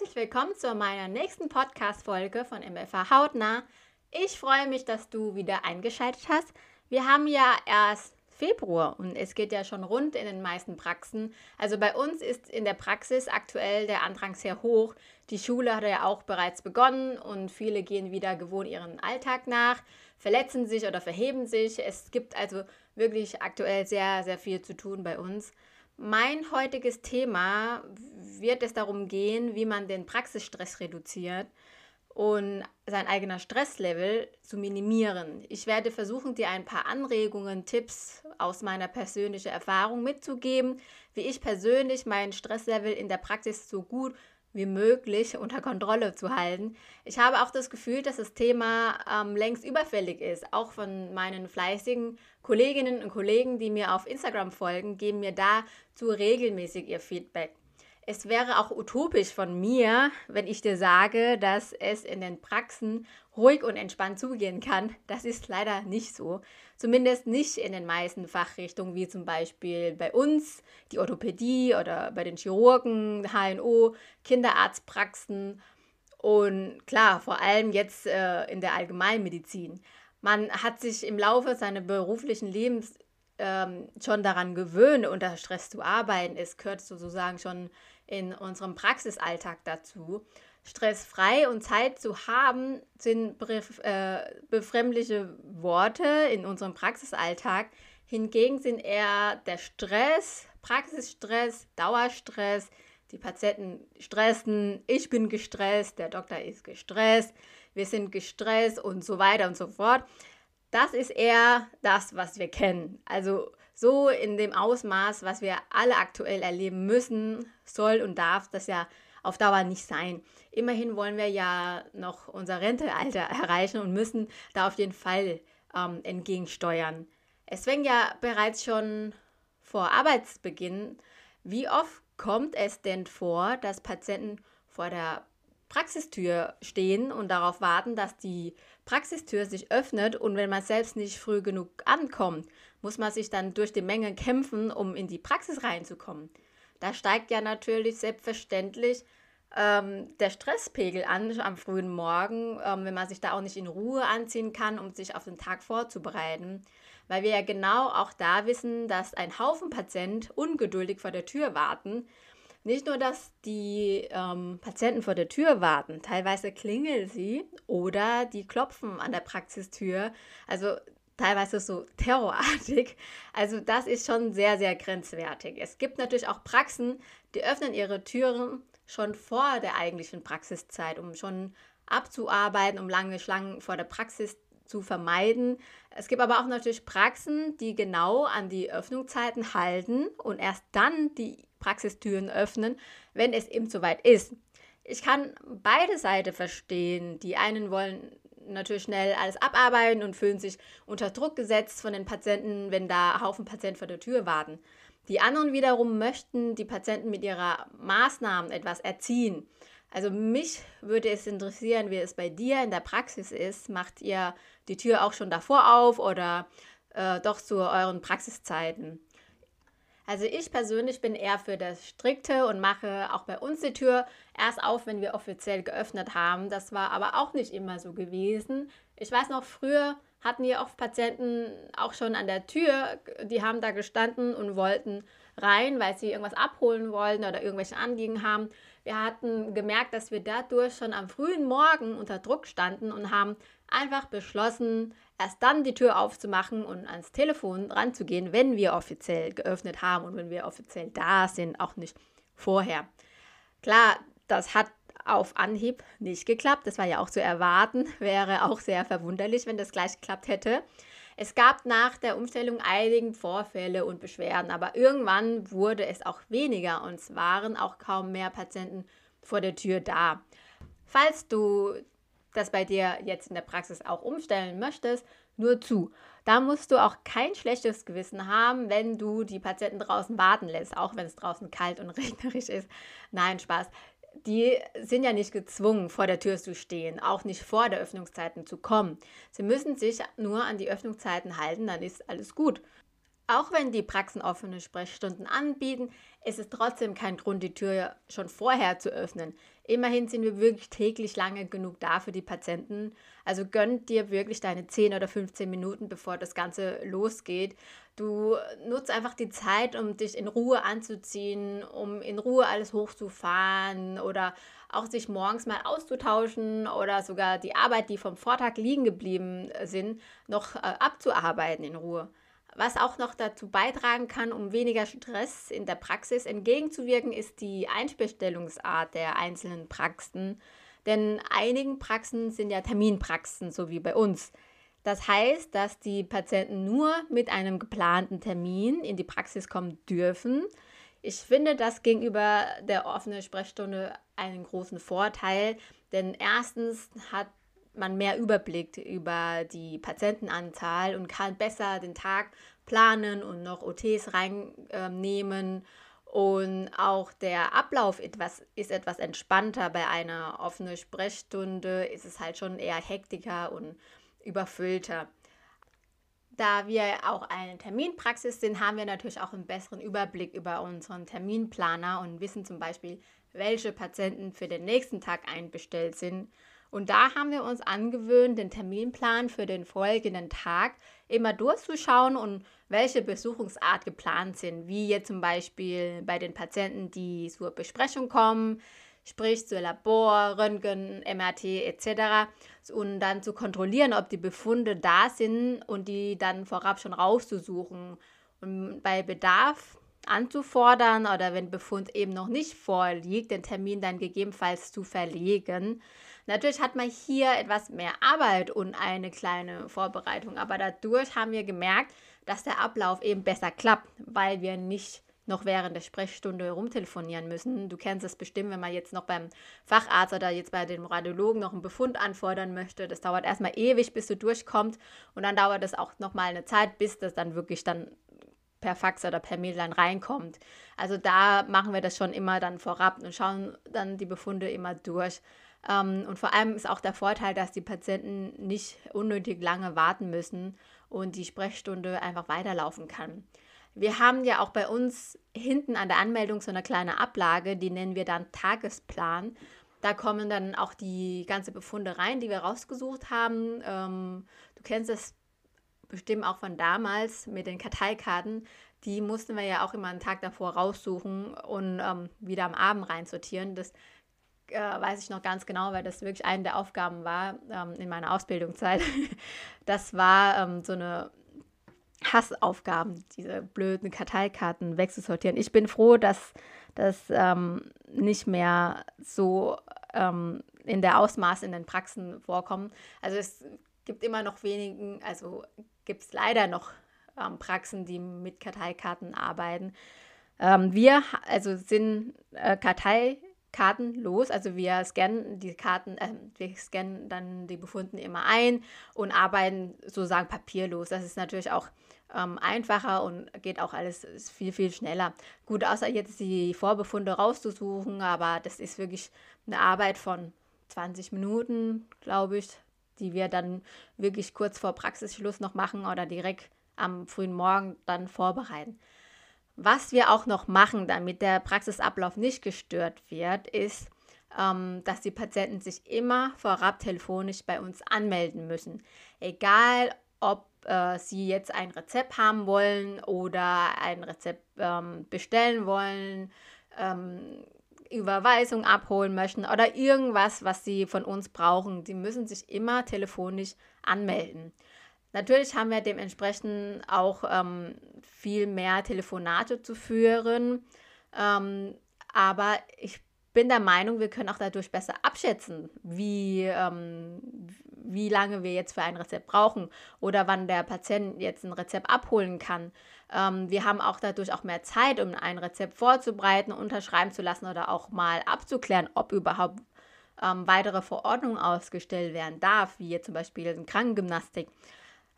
herzlich willkommen zu meiner nächsten Podcast-Folge von MFA Hautnah. Ich freue mich, dass du wieder eingeschaltet hast. Wir haben ja erst Februar und es geht ja schon rund in den meisten Praxen. Also bei uns ist in der Praxis aktuell der Andrang sehr hoch. Die Schule hat ja auch bereits begonnen und viele gehen wieder gewohnt ihren Alltag nach, verletzen sich oder verheben sich. Es gibt also wirklich aktuell sehr, sehr viel zu tun bei uns. Mein heutiges Thema wird es darum gehen, wie man den Praxisstress reduziert und sein eigener Stresslevel zu minimieren. Ich werde versuchen, dir ein paar Anregungen, Tipps aus meiner persönlichen Erfahrung mitzugeben, wie ich persönlich mein Stresslevel in der Praxis so gut wie möglich unter Kontrolle zu halten. Ich habe auch das Gefühl, dass das Thema ähm, längst überfällig ist. Auch von meinen fleißigen Kolleginnen und Kollegen, die mir auf Instagram folgen, geben mir dazu regelmäßig ihr Feedback. Es wäre auch utopisch von mir, wenn ich dir sage, dass es in den Praxen ruhig und entspannt zugehen kann. Das ist leider nicht so. Zumindest nicht in den meisten Fachrichtungen, wie zum Beispiel bei uns, die Orthopädie oder bei den Chirurgen, HNO, Kinderarztpraxen und klar, vor allem jetzt äh, in der Allgemeinmedizin. Man hat sich im Laufe seines beruflichen Lebens ähm, schon daran gewöhnt, unter Stress zu arbeiten. Es gehört sozusagen schon in unserem Praxisalltag dazu. Stressfrei und Zeit zu haben sind äh, befremdliche Worte in unserem Praxisalltag. Hingegen sind eher der Stress, Praxisstress, Dauerstress, die Patienten stressen, ich bin gestresst, der Doktor ist gestresst, wir sind gestresst und so weiter und so fort. Das ist eher das, was wir kennen. Also so in dem Ausmaß, was wir alle aktuell erleben müssen, soll und darf das ja auf Dauer nicht sein. Immerhin wollen wir ja noch unser Rentealter erreichen und müssen da auf jeden Fall ähm, entgegensteuern. Es fängt ja bereits schon vor Arbeitsbeginn. Wie oft kommt es denn vor, dass Patienten vor der Praxistür stehen und darauf warten, dass die Praxistür sich öffnet und wenn man selbst nicht früh genug ankommt, muss man sich dann durch die Menge kämpfen, um in die Praxis reinzukommen. Da steigt ja natürlich selbstverständlich ähm, der Stresspegel an am frühen Morgen, ähm, wenn man sich da auch nicht in Ruhe anziehen kann, um sich auf den Tag vorzubereiten. Weil wir ja genau auch da wissen, dass ein Haufen Patient ungeduldig vor der Tür warten. Nicht nur, dass die ähm, Patienten vor der Tür warten, teilweise klingeln sie oder die klopfen an der Praxistür. Also teilweise so terrorartig. Also das ist schon sehr, sehr grenzwertig. Es gibt natürlich auch Praxen, die öffnen ihre Türen schon vor der eigentlichen Praxiszeit, um schon abzuarbeiten, um lange Schlangen vor der Praxis zu vermeiden. Es gibt aber auch natürlich Praxen, die genau an die Öffnungszeiten halten und erst dann die Praxistüren öffnen, wenn es eben soweit ist. Ich kann beide Seiten verstehen. Die einen wollen natürlich schnell alles abarbeiten und fühlen sich unter Druck gesetzt von den Patienten, wenn da Haufen Patienten vor der Tür warten. Die anderen wiederum möchten die Patienten mit ihrer Maßnahmen etwas erziehen. Also mich würde es interessieren, wie es bei dir in der Praxis ist. Macht ihr die Tür auch schon davor auf oder äh, doch zu euren Praxiszeiten? Also ich persönlich bin eher für das Strikte und mache auch bei uns die Tür erst auf, wenn wir offiziell geöffnet haben. Das war aber auch nicht immer so gewesen. Ich weiß noch, früher hatten wir oft Patienten auch schon an der Tür, die haben da gestanden und wollten rein, weil sie irgendwas abholen wollten oder irgendwelche Anliegen haben. Wir hatten gemerkt, dass wir dadurch schon am frühen Morgen unter Druck standen und haben einfach beschlossen, erst dann die Tür aufzumachen und ans Telefon ranzugehen, wenn wir offiziell geöffnet haben und wenn wir offiziell da sind, auch nicht vorher. Klar, das hat auf Anhieb nicht geklappt. Das war ja auch zu erwarten. Wäre auch sehr verwunderlich, wenn das gleich geklappt hätte. Es gab nach der Umstellung einige Vorfälle und Beschwerden, aber irgendwann wurde es auch weniger und es waren auch kaum mehr Patienten vor der Tür da. Falls du das bei dir jetzt in der Praxis auch umstellen möchtest, nur zu. Da musst du auch kein schlechtes Gewissen haben, wenn du die Patienten draußen warten lässt, auch wenn es draußen kalt und regnerisch ist. Nein, Spaß. Die sind ja nicht gezwungen, vor der Tür zu stehen, auch nicht vor der Öffnungszeiten zu kommen. Sie müssen sich nur an die Öffnungszeiten halten, dann ist alles gut. Auch wenn die Praxen offene Sprechstunden anbieten, ist es trotzdem kein Grund, die Tür schon vorher zu öffnen. Immerhin sind wir wirklich täglich lange genug da für die Patienten. Also gönn dir wirklich deine 10 oder 15 Minuten, bevor das Ganze losgeht. Du nutzt einfach die Zeit, um dich in Ruhe anzuziehen, um in Ruhe alles hochzufahren oder auch sich morgens mal auszutauschen oder sogar die Arbeit, die vom Vortag liegen geblieben sind, noch äh, abzuarbeiten in Ruhe. Was auch noch dazu beitragen kann, um weniger Stress in der Praxis entgegenzuwirken, ist die Einbestellungsart der einzelnen Praxen. Denn einigen Praxen sind ja Terminpraxen, so wie bei uns. Das heißt, dass die Patienten nur mit einem geplanten Termin in die Praxis kommen dürfen. Ich finde das gegenüber der offenen Sprechstunde einen großen Vorteil, denn erstens hat man mehr Überblick über die Patientenanzahl und kann besser den Tag planen und noch OTs reinnehmen. und auch der Ablauf etwas, ist etwas entspannter. Bei einer offenen Sprechstunde ist es halt schon eher hektiker und überfüllter. Da wir auch eine Terminpraxis sind, haben wir natürlich auch einen besseren Überblick über unseren Terminplaner und wissen zum Beispiel, welche Patienten für den nächsten Tag einbestellt sind und da haben wir uns angewöhnt, den Terminplan für den folgenden Tag immer durchzuschauen und welche Besuchungsart geplant sind, wie jetzt zum Beispiel bei den Patienten, die zur Besprechung kommen, sprich zur Labor, Röntgen, MRT etc. Und dann zu kontrollieren, ob die Befunde da sind und die dann vorab schon rauszusuchen. Und bei Bedarf anzufordern oder wenn Befund eben noch nicht vorliegt, den Termin dann gegebenenfalls zu verlegen. Natürlich hat man hier etwas mehr Arbeit und eine kleine Vorbereitung, aber dadurch haben wir gemerkt, dass der Ablauf eben besser klappt, weil wir nicht noch während der Sprechstunde rumtelefonieren müssen. Du kennst es bestimmt, wenn man jetzt noch beim Facharzt oder jetzt bei dem Radiologen noch einen Befund anfordern möchte. Das dauert erstmal ewig, bis du durchkommst und dann dauert es auch nochmal eine Zeit, bis das dann wirklich dann per Fax oder per Mail dann reinkommt. Also da machen wir das schon immer dann vorab und schauen dann die Befunde immer durch. Ähm, und vor allem ist auch der Vorteil, dass die Patienten nicht unnötig lange warten müssen und die Sprechstunde einfach weiterlaufen kann. Wir haben ja auch bei uns hinten an der Anmeldung so eine kleine Ablage, die nennen wir dann Tagesplan. Da kommen dann auch die ganze Befunde rein, die wir rausgesucht haben. Ähm, du kennst das bestimmt auch von damals mit den Karteikarten. Die mussten wir ja auch immer einen Tag davor raussuchen und ähm, wieder am Abend reinsortieren. Das äh, weiß ich noch ganz genau, weil das wirklich eine der Aufgaben war ähm, in meiner Ausbildungszeit. Das war ähm, so eine Hassaufgaben, diese blöden Karteikarten wegzusortieren. Ich bin froh, dass das ähm, nicht mehr so ähm, in der Ausmaß in den Praxen vorkommt. Also es gibt immer noch wenigen, also gibt es leider noch ähm, Praxen, die mit Karteikarten arbeiten. Ähm, wir also sind äh, Kartei Karten los. Also wir scannen die Karten, äh, wir scannen dann die Befunden immer ein und arbeiten sozusagen papierlos. Das ist natürlich auch ähm, einfacher und geht auch alles viel, viel schneller. Gut, außer jetzt die Vorbefunde rauszusuchen, aber das ist wirklich eine Arbeit von 20 Minuten, glaube ich, die wir dann wirklich kurz vor Praxisschluss noch machen oder direkt am frühen Morgen dann vorbereiten. Was wir auch noch machen, damit der Praxisablauf nicht gestört wird, ist, ähm, dass die Patienten sich immer vorab telefonisch bei uns anmelden müssen. Egal, ob äh, sie jetzt ein Rezept haben wollen oder ein Rezept ähm, bestellen wollen, ähm, Überweisung abholen möchten oder irgendwas, was sie von uns brauchen. Sie müssen sich immer telefonisch anmelden. Natürlich haben wir dementsprechend auch ähm, viel mehr Telefonate zu führen, ähm, aber ich bin der Meinung, wir können auch dadurch besser abschätzen, wie, ähm, wie lange wir jetzt für ein Rezept brauchen oder wann der Patient jetzt ein Rezept abholen kann. Ähm, wir haben auch dadurch auch mehr Zeit, um ein Rezept vorzubereiten, unterschreiben zu lassen oder auch mal abzuklären, ob überhaupt ähm, weitere Verordnungen ausgestellt werden darf, wie jetzt zum Beispiel in Krankengymnastik.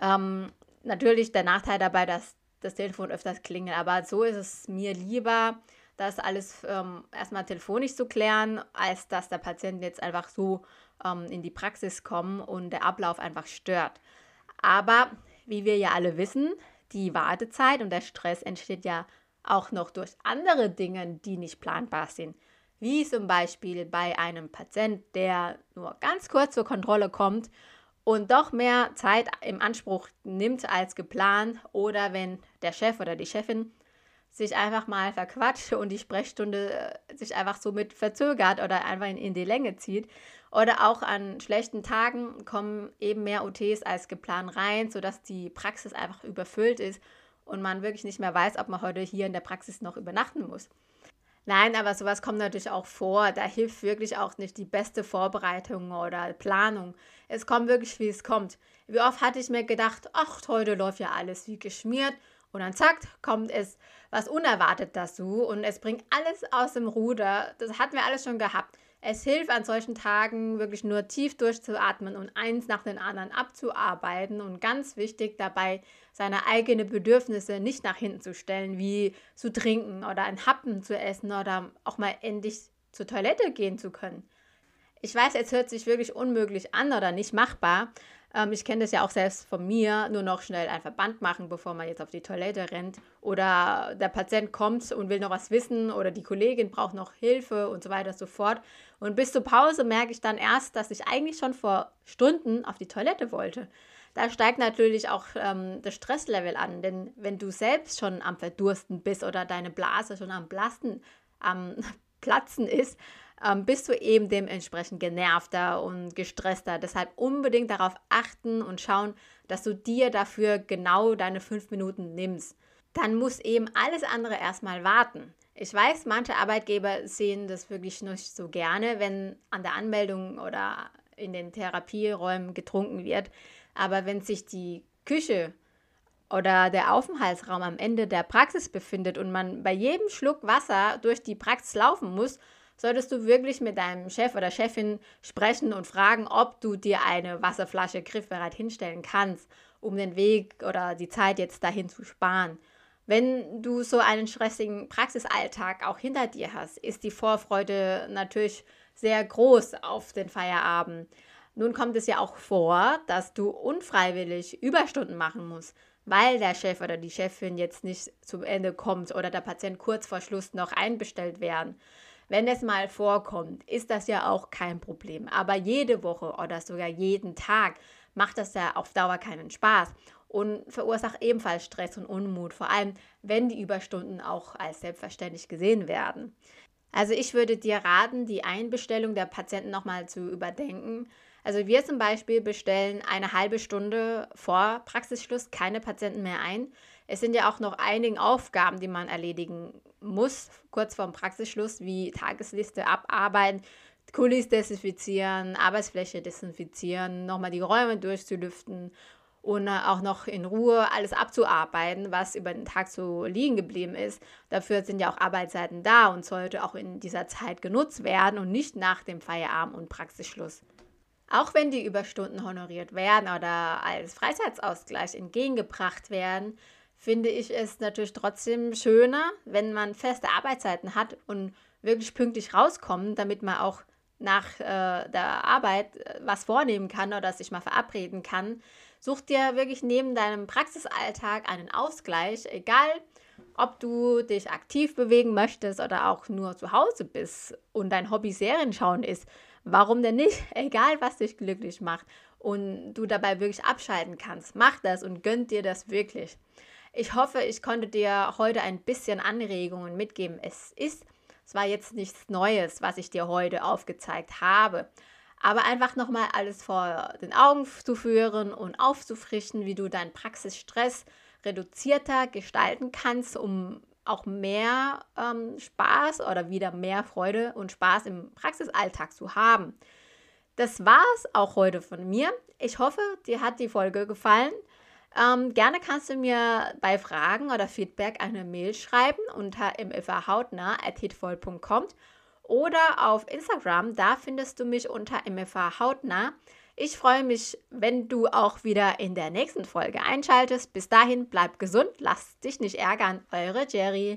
Ähm, natürlich der Nachteil dabei, dass das Telefon öfters klingelt, aber so ist es mir lieber, das alles ähm, erstmal telefonisch zu klären, als dass der Patient jetzt einfach so ähm, in die Praxis kommt und der Ablauf einfach stört. Aber wie wir ja alle wissen, die Wartezeit und der Stress entsteht ja auch noch durch andere Dinge, die nicht planbar sind. wie zum Beispiel bei einem Patient, der nur ganz kurz zur Kontrolle kommt und doch mehr Zeit im Anspruch nimmt als geplant oder wenn der Chef oder die Chefin sich einfach mal verquatscht und die Sprechstunde äh, sich einfach so mit verzögert oder einfach in, in die Länge zieht. Oder auch an schlechten Tagen kommen eben mehr OTs als geplant rein, sodass die Praxis einfach überfüllt ist und man wirklich nicht mehr weiß, ob man heute hier in der Praxis noch übernachten muss. Nein, aber sowas kommt natürlich auch vor. Da hilft wirklich auch nicht die beste Vorbereitung oder Planung. Es kommt wirklich, wie es kommt. Wie oft hatte ich mir gedacht, ach, heute läuft ja alles wie geschmiert. Und dann zack, kommt es was unerwartet dazu und es bringt alles aus dem Ruder. Das hatten wir alles schon gehabt. Es hilft an solchen Tagen wirklich nur tief durchzuatmen und eins nach dem anderen abzuarbeiten und ganz wichtig dabei, seine eigenen Bedürfnisse nicht nach hinten zu stellen, wie zu trinken oder ein Happen zu essen oder auch mal endlich zur Toilette gehen zu können. Ich weiß, es hört sich wirklich unmöglich an oder nicht machbar, ähm, ich kenne das ja auch selbst von mir, nur noch schnell ein Verband machen, bevor man jetzt auf die Toilette rennt. Oder der Patient kommt und will noch was wissen oder die Kollegin braucht noch Hilfe und so weiter und so fort. Und bis zur Pause merke ich dann erst, dass ich eigentlich schon vor Stunden auf die Toilette wollte. Da steigt natürlich auch ähm, das Stresslevel an, denn wenn du selbst schon am Verdursten bist oder deine Blase schon am Blasten, am Platzen ist, ähm, bist du eben dementsprechend genervter und gestresster. Deshalb unbedingt darauf achten und schauen, dass du dir dafür genau deine fünf Minuten nimmst. Dann muss eben alles andere erstmal warten. Ich weiß, manche Arbeitgeber sehen das wirklich nicht so gerne, wenn an der Anmeldung oder in den Therapieräumen getrunken wird. Aber wenn sich die Küche oder der Aufenthaltsraum am Ende der Praxis befindet und man bei jedem Schluck Wasser durch die Praxis laufen muss, solltest du wirklich mit deinem Chef oder Chefin sprechen und fragen, ob du dir eine Wasserflasche griffbereit hinstellen kannst, um den Weg oder die Zeit jetzt dahin zu sparen. Wenn du so einen stressigen Praxisalltag auch hinter dir hast, ist die Vorfreude natürlich sehr groß auf den Feierabend. Nun kommt es ja auch vor, dass du unfreiwillig Überstunden machen musst, weil der Chef oder die Chefin jetzt nicht zum Ende kommt oder der Patient kurz vor Schluss noch einbestellt werden. Wenn es mal vorkommt, ist das ja auch kein Problem. Aber jede Woche oder sogar jeden Tag macht das ja auf Dauer keinen Spaß und verursacht ebenfalls Stress und Unmut, vor allem wenn die Überstunden auch als selbstverständlich gesehen werden. Also ich würde dir raten, die Einbestellung der Patienten nochmal zu überdenken. Also wir zum Beispiel bestellen eine halbe Stunde vor Praxisschluss keine Patienten mehr ein. Es sind ja auch noch einige Aufgaben, die man erledigen muss, kurz vorm Praxisschluss, wie Tagesliste abarbeiten, Kulis desinfizieren, Arbeitsfläche desinfizieren, nochmal die Räume durchzulüften und auch noch in Ruhe alles abzuarbeiten, was über den Tag so liegen geblieben ist. Dafür sind ja auch Arbeitszeiten da und sollte auch in dieser Zeit genutzt werden und nicht nach dem Feierabend und Praxisschluss. Auch wenn die Überstunden honoriert werden oder als Freizeitsausgleich entgegengebracht werden, finde ich es natürlich trotzdem schöner, wenn man feste Arbeitszeiten hat und wirklich pünktlich rauskommt, damit man auch nach äh, der Arbeit äh, was vornehmen kann oder sich mal verabreden kann. Such dir wirklich neben deinem Praxisalltag einen Ausgleich, egal ob du dich aktiv bewegen möchtest oder auch nur zu Hause bist und dein Hobby Serien schauen ist. Warum denn nicht? Egal, was dich glücklich macht und du dabei wirklich abschalten kannst. Mach das und gönn dir das wirklich. Ich hoffe, ich konnte dir heute ein bisschen Anregungen mitgeben. Es ist zwar jetzt nichts Neues, was ich dir heute aufgezeigt habe, aber einfach nochmal alles vor den Augen zu führen und aufzufrischen, wie du deinen Praxisstress reduzierter gestalten kannst, um auch mehr ähm, Spaß oder wieder mehr Freude und Spaß im Praxisalltag zu haben. Das war es auch heute von mir. Ich hoffe, dir hat die Folge gefallen. Ähm, gerne kannst du mir bei Fragen oder Feedback eine Mail schreiben unter mfahautnah.hitvoll.com oder auf Instagram, da findest du mich unter mfahautnah. Ich freue mich, wenn du auch wieder in der nächsten Folge einschaltest. Bis dahin, bleib gesund, lass dich nicht ärgern. Eure Jerry.